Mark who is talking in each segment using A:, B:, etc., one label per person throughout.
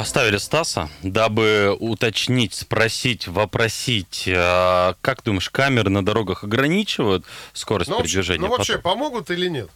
A: Оставили Стаса, дабы уточнить, спросить, вопросить, а, как думаешь, камеры на дорогах ограничивают скорость
B: Ну, вообще-
A: передвижения?
B: ну, вообще,
A: потом?
B: помогут или нет?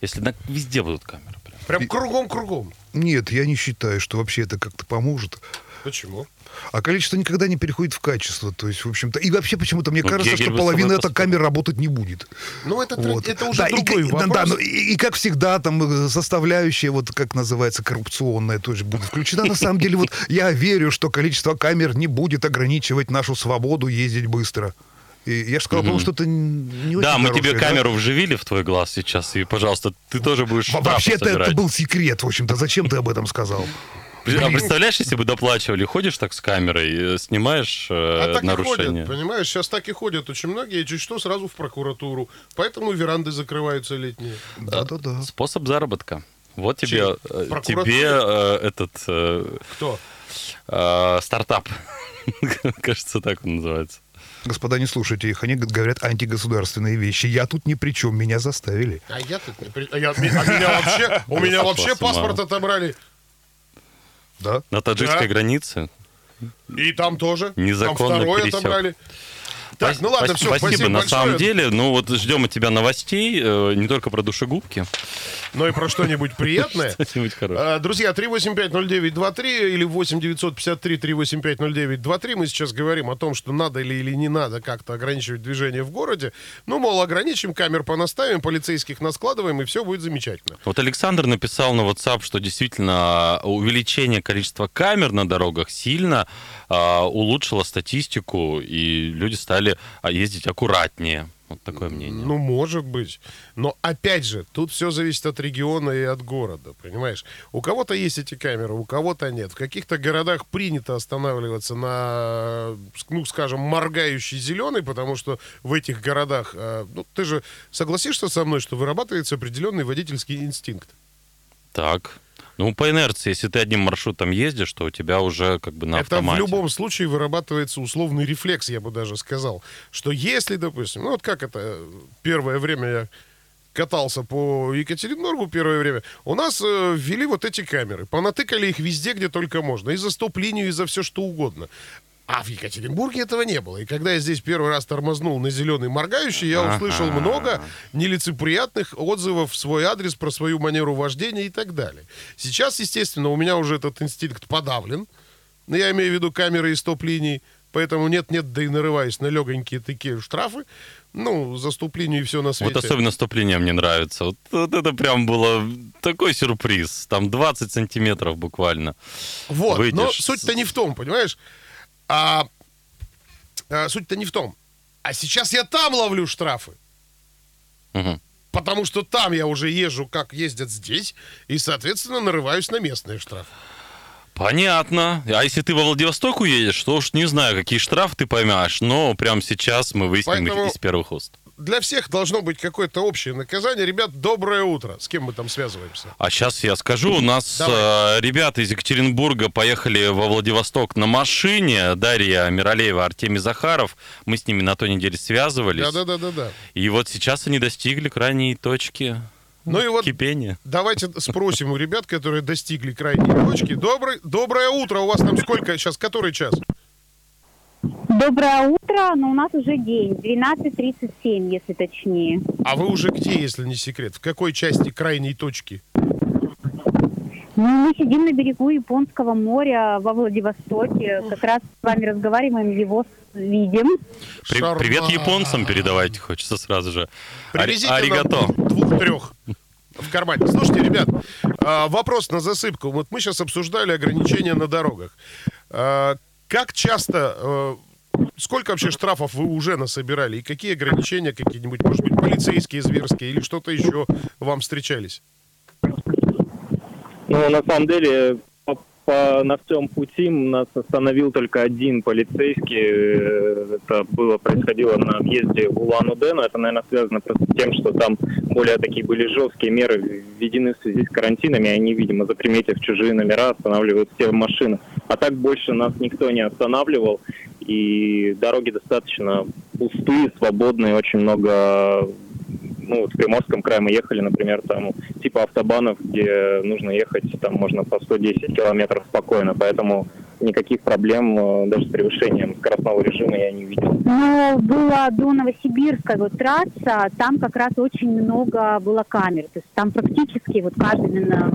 A: Если на- везде будут камеры. прям.
B: Прям кругом-кругом.
C: Нет, я не считаю, что вообще это как-то поможет.
B: Почему?
C: А количество никогда не переходит в качество. То есть, в общем-то, и вообще почему-то мне
A: Ну,
C: кажется,
A: Гегель
C: что половина этой камер работать не будет.
B: Ну, это,
C: Вот.
B: это уже
C: да, и,
B: другой
C: да,
B: вопрос.
C: да, ну, и, и как всегда, там э, составляющая, вот как называется, коррупционная тоже будет включена. На самом деле, вот я верю, что количество камер не будет ограничивать нашу свободу ездить быстро. И я же сказал, потому что это не очень
A: Да, мы тебе
C: да?
A: камеру вживили в твой глаз сейчас, и, пожалуйста, ты тоже будешь
C: Вообще-то это был секрет, в общем-то. Зачем ты об этом сказал?
A: А представляешь, если бы доплачивали, ходишь так с камерой, э, снимаешь э,
B: А так и
A: нарушение?
B: ходят, понимаешь? Сейчас так и ходят очень многие, и чуть что сразу в прокуратуру. Поэтому веранды закрываются летние.
C: Да-да-да.
A: Способ заработка. Вот тебе,
B: Через
A: э, тебе э, этот э,
B: Кто?
A: э, стартап. Кажется, так он называется.
C: Господа, не слушайте их, они говорят антигосударственные вещи. Я тут ни при чем, меня заставили.
B: А я тут не при- а я- а меня вообще, у меня вообще паспорт отобрали.
C: Да?
A: На таджикской
B: Да.
A: границе.
B: И там тоже.
A: Незаконно
B: там второй
A: пересек.
B: отобрали. Так, ну ладно, все,
A: спасибо.
B: спасибо
A: На
B: большое.
A: самом деле, ну вот ждем от тебя новостей, э, не только про душегубки.
B: Ну и про что-нибудь приятное.
A: Что-нибудь хорошее.
B: А, Друзья, 3850923 или 8953-3850923. Мы сейчас говорим о том, что надо ли или не надо как-то ограничивать движение в городе. Ну, мол, ограничим, камер понаставим, полицейских наскладываем, и все будет замечательно.
A: Вот Александр написал на WhatsApp, что действительно увеличение количества камер на дорогах сильно а, улучшило статистику, и люди стали а, ездить аккуратнее. Вот такое мнение.
B: Ну, может быть. Но, опять же, тут все зависит от региона и от города, понимаешь? У кого-то есть эти камеры, у кого-то нет. В каких-то городах принято останавливаться на, ну, скажем, моргающий зеленый, потому что в этих городах, э, ну, ты же согласишься со мной, что вырабатывается определенный водительский инстинкт?
A: Так. Ну, по инерции, если ты одним маршрутом ездишь, то у тебя уже как бы на
B: Это
A: автомате.
B: в любом случае вырабатывается условный рефлекс, я бы даже сказал. Что если, допустим, ну вот как это, первое время я катался по Екатеринбургу первое время, у нас э, ввели вот эти камеры, понатыкали их везде, где только можно, и за стоп-линию, и за все что угодно. А в Екатеринбурге этого не было. И когда я здесь первый раз тормознул на зеленый моргающий, я
A: Ага.
B: услышал много нелицеприятных отзывов в свой адрес про свою манеру вождения и так далее. Сейчас, естественно, у меня уже этот инстинкт подавлен. Ну, я имею в виду камеры и стоп-линии. Поэтому нет-нет, да и нарываюсь на легонькие такие штрафы. Ну, за стоп-линию и все на свете.
A: Вот особенно стопление мне нравится. Вот, вот это прям было такой сюрприз. Там 20 сантиметров буквально.
B: Вот, но
A: выйдешь
B: суть-то не в том, понимаешь? А, а, суть-то не в том. А сейчас я там ловлю штрафы.
A: Мгм.
B: Потому что там я уже езжу, как ездят здесь, и, соответственно, нарываюсь на местные штрафы.
A: Понятно. А если ты во Владивосток уедешь, то уж не знаю, какие штрафы ты поймешь, но прямо сейчас мы выясним
B: Поэтому-
A: из первых уст.
B: Для всех должно быть какое-то общее наказание. Ребят, доброе утро. С кем мы там связываемся?
A: А сейчас я скажу, у нас
B: Давай.
A: э, ребята из Екатеринбурга поехали во Владивосток на машине. Дарья Миралеева, Артемий Захаров. Мы с ними на той неделе связывались.
B: Да-да-да-да-да.
A: И вот сейчас они достигли крайней точки
B: Ну и вот
A: кипения.
B: давайте спросим у ребят, которые достигли крайней точки. Добрый, доброе утро. У вас там сколько сейчас? Который час?
D: Доброе утро, но у нас уже день, 12.37, если точнее.
B: А вы уже где, если не секрет? В какой части крайней точки?
D: Ну, мы сидим на берегу Японского моря во Владивостоке, как раз с вами разговариваем, его видим.
A: При-
B: Шарма.
A: привет японцам передавайте, хочется сразу же.
B: Привезите
A: Ари- Аригато.
B: нам двух-трех в кармане. Слушайте, ребят, а, вопрос на засыпку. Вот мы сейчас обсуждали ограничения на дорогах. Как часто, э, сколько вообще штрафов вы уже насобирали? И какие ограничения какие-нибудь, может быть, полицейские, зверские или что-то еще вам встречались?
E: Ну, на самом деле, по- на всем пути нас остановил только один полицейский. Э, Это было происходило на въезде в Улан-Удэ, но это, наверное, связано просто с тем, что там более такие были жесткие меры введены в связи с карантинами. Они, видимо, заприметив чужие номера, останавливают все машины. А так больше нас никто не останавливал. И дороги достаточно пустые, свободные, очень много ну, вот в Приморском крае мы ехали, например, там типа автобанов, где нужно ехать, там можно по 110 километров спокойно, поэтому никаких проблем э, даже с превышением скоростного режима я не видел.
D: Но было до Новосибирска вот трасса, там как раз очень много было камер. То есть там практически вот каждый, наверное,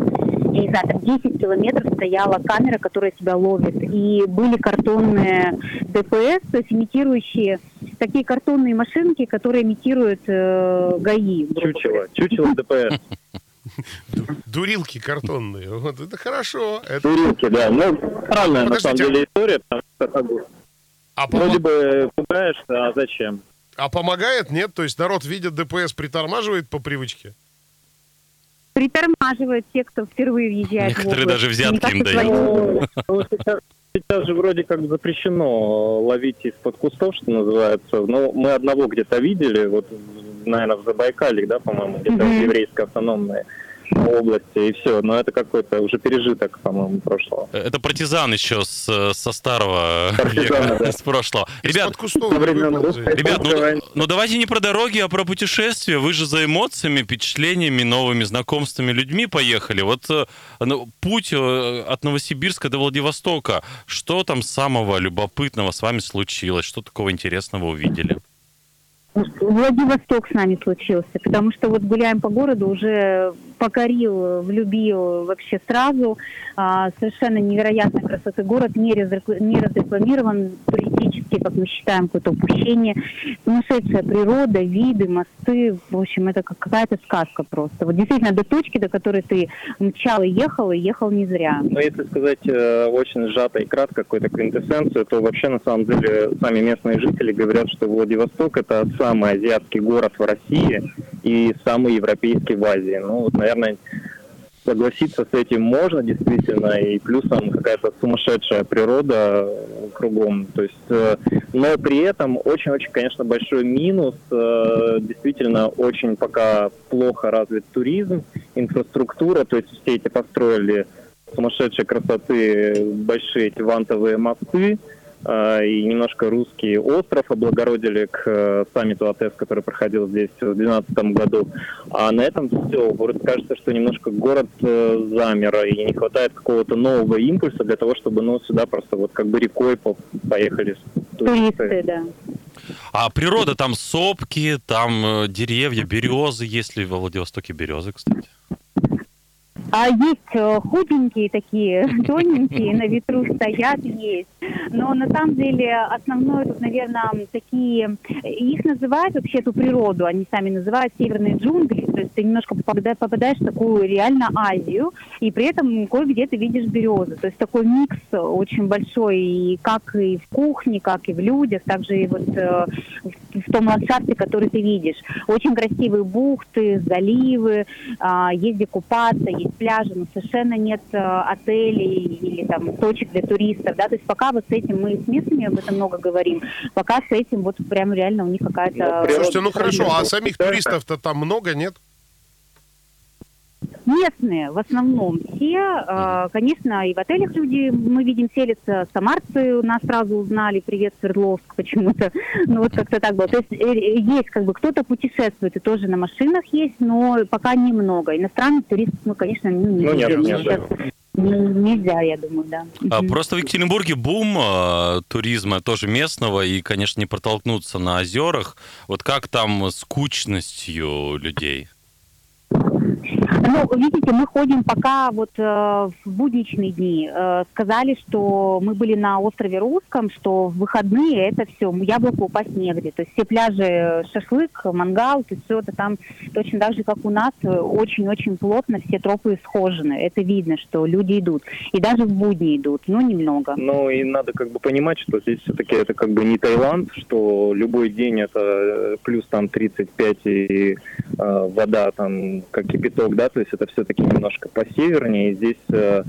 D: я не знаю, там 10 километров стояла камера, которая тебя ловит. И были картонные ДПС, то есть имитирующие такие картонные машинки, которые имитируют э, ГАИ.
E: Чучело, чучело ДПС.
B: Дурилки картонные. Вот это хорошо. Это...
E: Турилки, да. Ну, странная на
B: Подождите,
E: самом деле история, потому что как бы,
B: А,
E: вроде
B: помо-
E: бы пугаешься, а зачем?
B: а помогает, нет? То есть народ видит ДПС, притормаживает по привычке?
D: Притормаживают те, кто впервые въезжает
A: Некоторые даже взятки им дают.
E: Сейчас, же вроде как запрещено ловить из-под кустов, что называется. Но мы одного где-то видели, вот, наверное, в Забайкале, да, по-моему, где-то в
D: Мгм.
E: Области, и все. Но это какой-то уже пережиток, по-моему, прошлого.
A: Это партизан еще с, со старого
E: Партизаны,
A: века,
E: да.
A: с прошлого. Ребят, Ребят, ну, ну давайте не про дороги, а про путешествия. Вы же за эмоциями, впечатлениями, новыми знакомствами, людьми поехали. Вот э, ну, путь э, от Новосибирска до Владивостока. Что там самого любопытного с вами случилось? Что такого интересного увидели?
D: Владивосток с нами случился, потому что вот гуляем по городу, уже покорил, влюбил вообще сразу. А, совершенно невероятной красоты город, не, разрекла- не разрекламирован туристически, как мы считаем, какое-то упущение. Сумасшедшая природа, виды, мосты, в общем, это как какая-то сказка просто. Вот действительно до точки, до которой ты мчал и ехал, и ехал не зря.
E: Но если сказать э, очень сжато и кратко какую-то квинтэссенцию, то вообще на самом деле сами местные жители говорят, что Владивосток это самый азиатский город в России и самый европейский в Азии. Ну вот, наверное, согласиться с этим можно действительно, и плюсом какая-то сумасшедшая природа э, кругом. То есть, э, но при этом очень-очень, конечно, большой минус. э, Действительно, очень пока плохо развит туризм, инфраструктура, то есть все эти построили сумасшедшей красоты большие эти вантовые мосты, и немножко русский остров облагородили к э, саммиту АТС, который проходил здесь в 2012 году. А на этом все. Вот кажется, что немножко город э, замер, и не хватает какого-то нового импульса для того, чтобы ну, сюда просто вот как бы рекой по- поехали
D: Туристы, да.
A: А природа там сопки, там э, деревья, березы. Есть ли во Владивостоке березы, кстати?
D: А есть э, худенькие такие, тоненькие, на ветру стоят, есть. Но на самом деле основное тут, наверное, такие... Их называют вообще эту природу, они сами называют северные джунгли. То есть ты немножко попада- попадаешь в такую реально Азию, и при этом кое-где ты видишь березы. То есть такой микс очень большой, и как и в кухне, как и в людях, так же и вот э, в в том ландшафте, который ты видишь. Очень красивые бухты, заливы, а, есть где купаться, есть пляжи, но совершенно нет э, отелей или там точек для туристов, да, то есть пока вот с этим мы с местными об этом много говорим, пока с этим вот прям реально у них
E: Ну,
D: какая-то...
E: природа-
B: Слушайте, ну хорошо, а самих туристов-то там много, нет?
D: Местные в основном все, э, конечно, и в отелях люди, мы видим, селятся, самарцы нас сразу узнали, привет, Свердловск почему-то, ну вот как-то так было. То есть э, э, есть как бы кто-то путешествует и тоже на машинах есть, но пока немного. Иностранных туристов, ну, конечно, не
E: Ну, нет,
D: Сейчас нельзя, я думаю, да.
A: А. Просто в Екатеринбурге бум э, туризма тоже местного, и, конечно, не протолкнуться на озерах. Вот как там с кучностью людей?
D: Ну, видите, мы ходим пока вот э, в будничные дни. Э, сказали, что мы были на острове Русском, что в выходные это все, яблоко упасть негде. То есть все пляжи, э, шашлык, мангал, то есть все это там точно так же, как у нас, э, очень-очень плотно все тропы схожены. Это видно, что люди идут. И даже в будни идут, но немного.
E: Ну и надо как бы понимать, что здесь все-таки это как бы не Таиланд, что любой день это э, плюс там 35 и э, вода там как кипяток, да, то есть это все-таки немножко посевернее. И здесь э,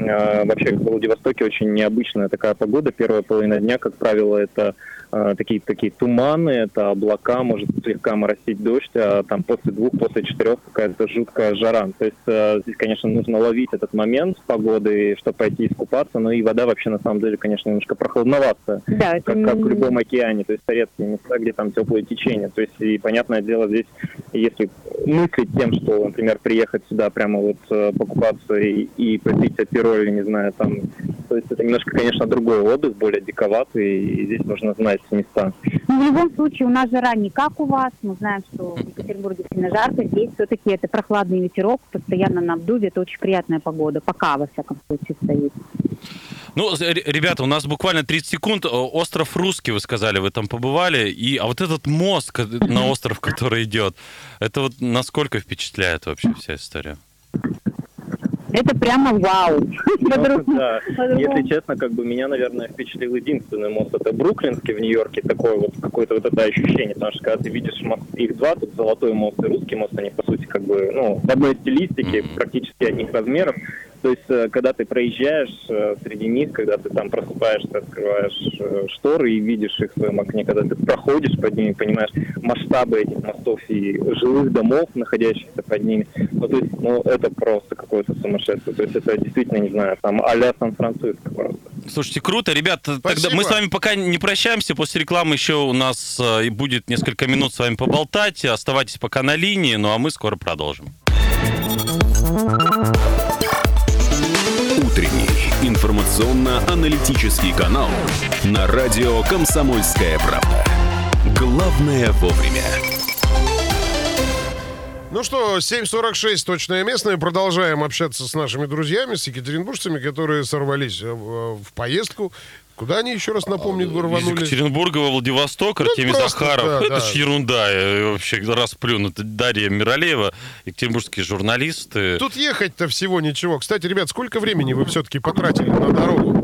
E: Э, вообще в Владивостоке очень необычная такая погода. Первая половина дня, как правило, это э, такие такие туманы, это облака, может слегка моросить дождь, а там после двух, после четырех какая-то жуткая жара. То есть э, здесь, конечно, нужно ловить этот момент погоды, чтобы пойти искупаться, но и вода вообще на самом деле, конечно, немножко прохладноватая,
D: Да, это
E: как, как в любом океане, то есть редкие места, где там теплые течения. То есть, и понятное дело, здесь, если мыслить тем, что, например, приехать сюда прямо вот э, покупаться и, и попить апероль, не знаю, там, то есть это немножко, конечно, другой отдых, более диковатый, и здесь нужно знать места.
D: Ну, в любом случае, у нас жара не как у вас. Мы знаем, что в Екатеринбурге сильно жарко. Здесь все-таки это прохладный ветерок, постоянно на обдуве. Это очень приятная погода. Пока, во всяком случае, стоит.
A: Ну, ребята, у нас буквально 30 секунд. О, Остров Русский, вы сказали, вы там побывали. И, а вот этот мост ко- на остров, который идет, это вот насколько впечатляет вообще вся история?
D: Это прямо вау.
E: Ну, да. Если честно, как бы меня, наверное, впечатлил единственный мост. Это Бруклинский в Нью-Йорке. Такое вот какое-то вот это ощущение. Потому что когда ты видишь мост, их два, тут Золотой мост и Русский мост, они, по сути, как бы, ну, в одной стилистике, практически одних размеров. То есть, э, когда ты проезжаешь э, среди них, когда ты там просыпаешься, открываешь э, шторы и видишь их в своем окне, когда ты проходишь под ними, понимаешь масштабы этих мостов и жилых домов, находящихся под ними, ну, то есть, ну, это просто какое-то сумасшествие. То есть, это действительно, не знаю, там а-ля Сан-Франциско просто.
A: Слушайте, круто. Ребят, тогда мы с вами пока не прощаемся. После рекламы еще у нас и будет несколько минут с вами поболтать. Оставайтесь пока на линии, ну а мы скоро продолжим.
F: Информационно-аналитический канал на радио «Комсомольская правда». Главное вовремя.
B: Ну что, 7.46, точное местное. Продолжаем общаться с нашими друзьями, с екатеринбуржцами, которые сорвались э, в, в поездку. Куда они, еще раз напомню,
A: Из
B: рванули?
A: Екатеринбурга во Владивосток,
B: Ну,
A: Артемий
B: просто,
A: Захаров.
B: да,
A: это
B: да.
A: ж ерунда. Я вообще расплюнут. Дарья Миралеева, екатеринбургские журналисты.
B: Тут ехать-то всего ничего. Кстати, ребят, сколько времени вы все-таки потратили на дорогу?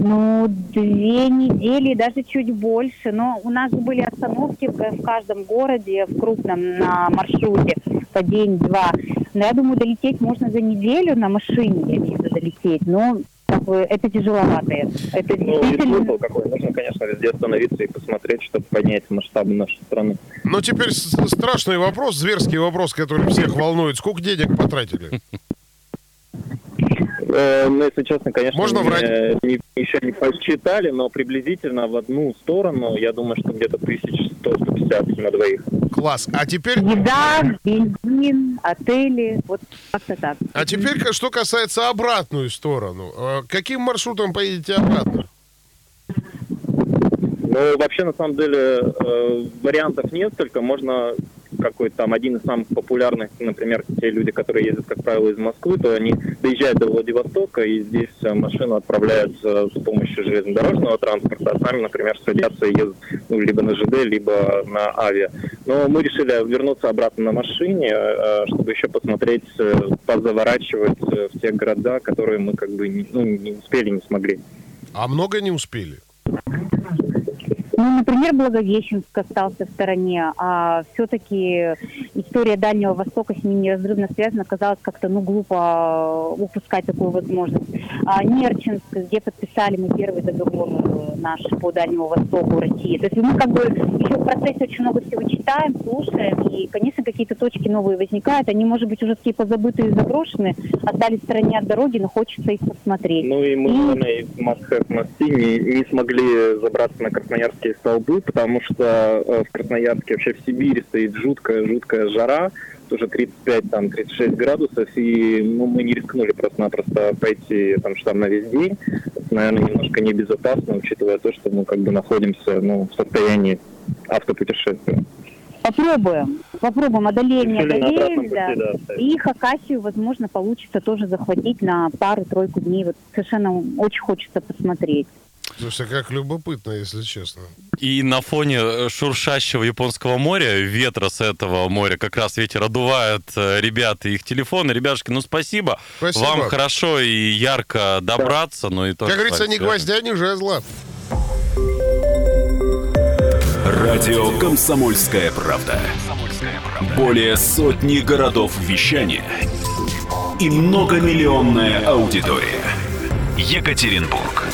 D: Ну, две недели, даже чуть больше. Но у нас же были остановки в, в каждом городе, в крупном на маршруте по день-два. Но я думаю, долететь можно за неделю на машине, я имею в виду долететь. Но как бы, это тяжеловато. Это
E: Ну,
D: действительно...
E: смысл какой. Нужно, конечно, везде остановиться и посмотреть, чтобы поднять масштабы нашей страны.
B: Но теперь с- страшный вопрос, зверский вопрос, который всех волнует. Сколько денег потратили?
E: Э, Ну, если честно, конечно,
B: Можно
E: не-
B: врать?
E: не- еще не посчитали, но приблизительно в одну сторону, я думаю, что где-то 1100-150 на двоих.
B: Класс. А теперь,
D: Еда, бензин, отели, вот как-то так.
B: а теперь, что касается обратную сторону. Э, Каким маршрутом поедете обратно?
E: Ну, вообще, на самом деле, э, вариантов несколько. Можно какой-то там один из самых популярных, например, те люди, которые ездят, как правило, из Москвы, то они доезжают до Владивостока, и здесь э, машину отправляют э, с помощью железнодорожного транспорта, а сами, например, садятся и едут ну, либо на ЖД, либо на авиа. Но мы решили вернуться обратно на машине, э, чтобы еще посмотреть, позаворачивать в те города, которые мы как бы ну, не успели, не смогли.
B: А много не успели?
D: Ну, например, Благовещенск остался в стороне, а все-таки история Дальнего Востока с ним неразрывно связана. Казалось как-то, ну, глупо упускать такую возможность. А Нерчинск, где подписали мы первый договор э, наш по Дальнему Востоку России. То есть мы как бы еще в процессе очень много всего читаем, слушаем, и, конечно, какие-то точки новые возникают. Они, может быть, уже такие позабытые и заброшенные, остались в стороне от дороги, но хочется их посмотреть.
E: Ну и мы
D: И-
E: Леной в Must-Have Must-See не, не смогли забраться на красноярские столбы, потому что э, в Красноярске, вообще в Сибири стоит жуткая-жуткая жара, тоже 35, там, 36 градусов, и ну, мы не рискнули просто-напросто пойти там штаб на весь день. Это, наверное, немножко небезопасно, учитывая то, что мы как бы находимся ну, в состоянии автопутешествия.
D: Попробуем. Попробуем одоление одолеем, да.
E: пути, да.
D: И Хакасию, возможно, получится тоже захватить на пару-тройку дней. Вот совершенно очень хочется посмотреть.
B: Слушай, как любопытно, если честно.
A: И на фоне э, шуршащего японского моря, ветра с этого моря, как раз ветер одувает э, ребят и их телефоны. Ребятушки, ну спасибо.
B: Спасибо.
A: Вам хорошо и ярко добраться, но и тоже
B: Как говорится,
A: связано.
B: гвоздя, ни жезла.
F: Радио «Комсомольская правда». Более сотни городов вещания и многомиллионная аудитория. Екатеринбург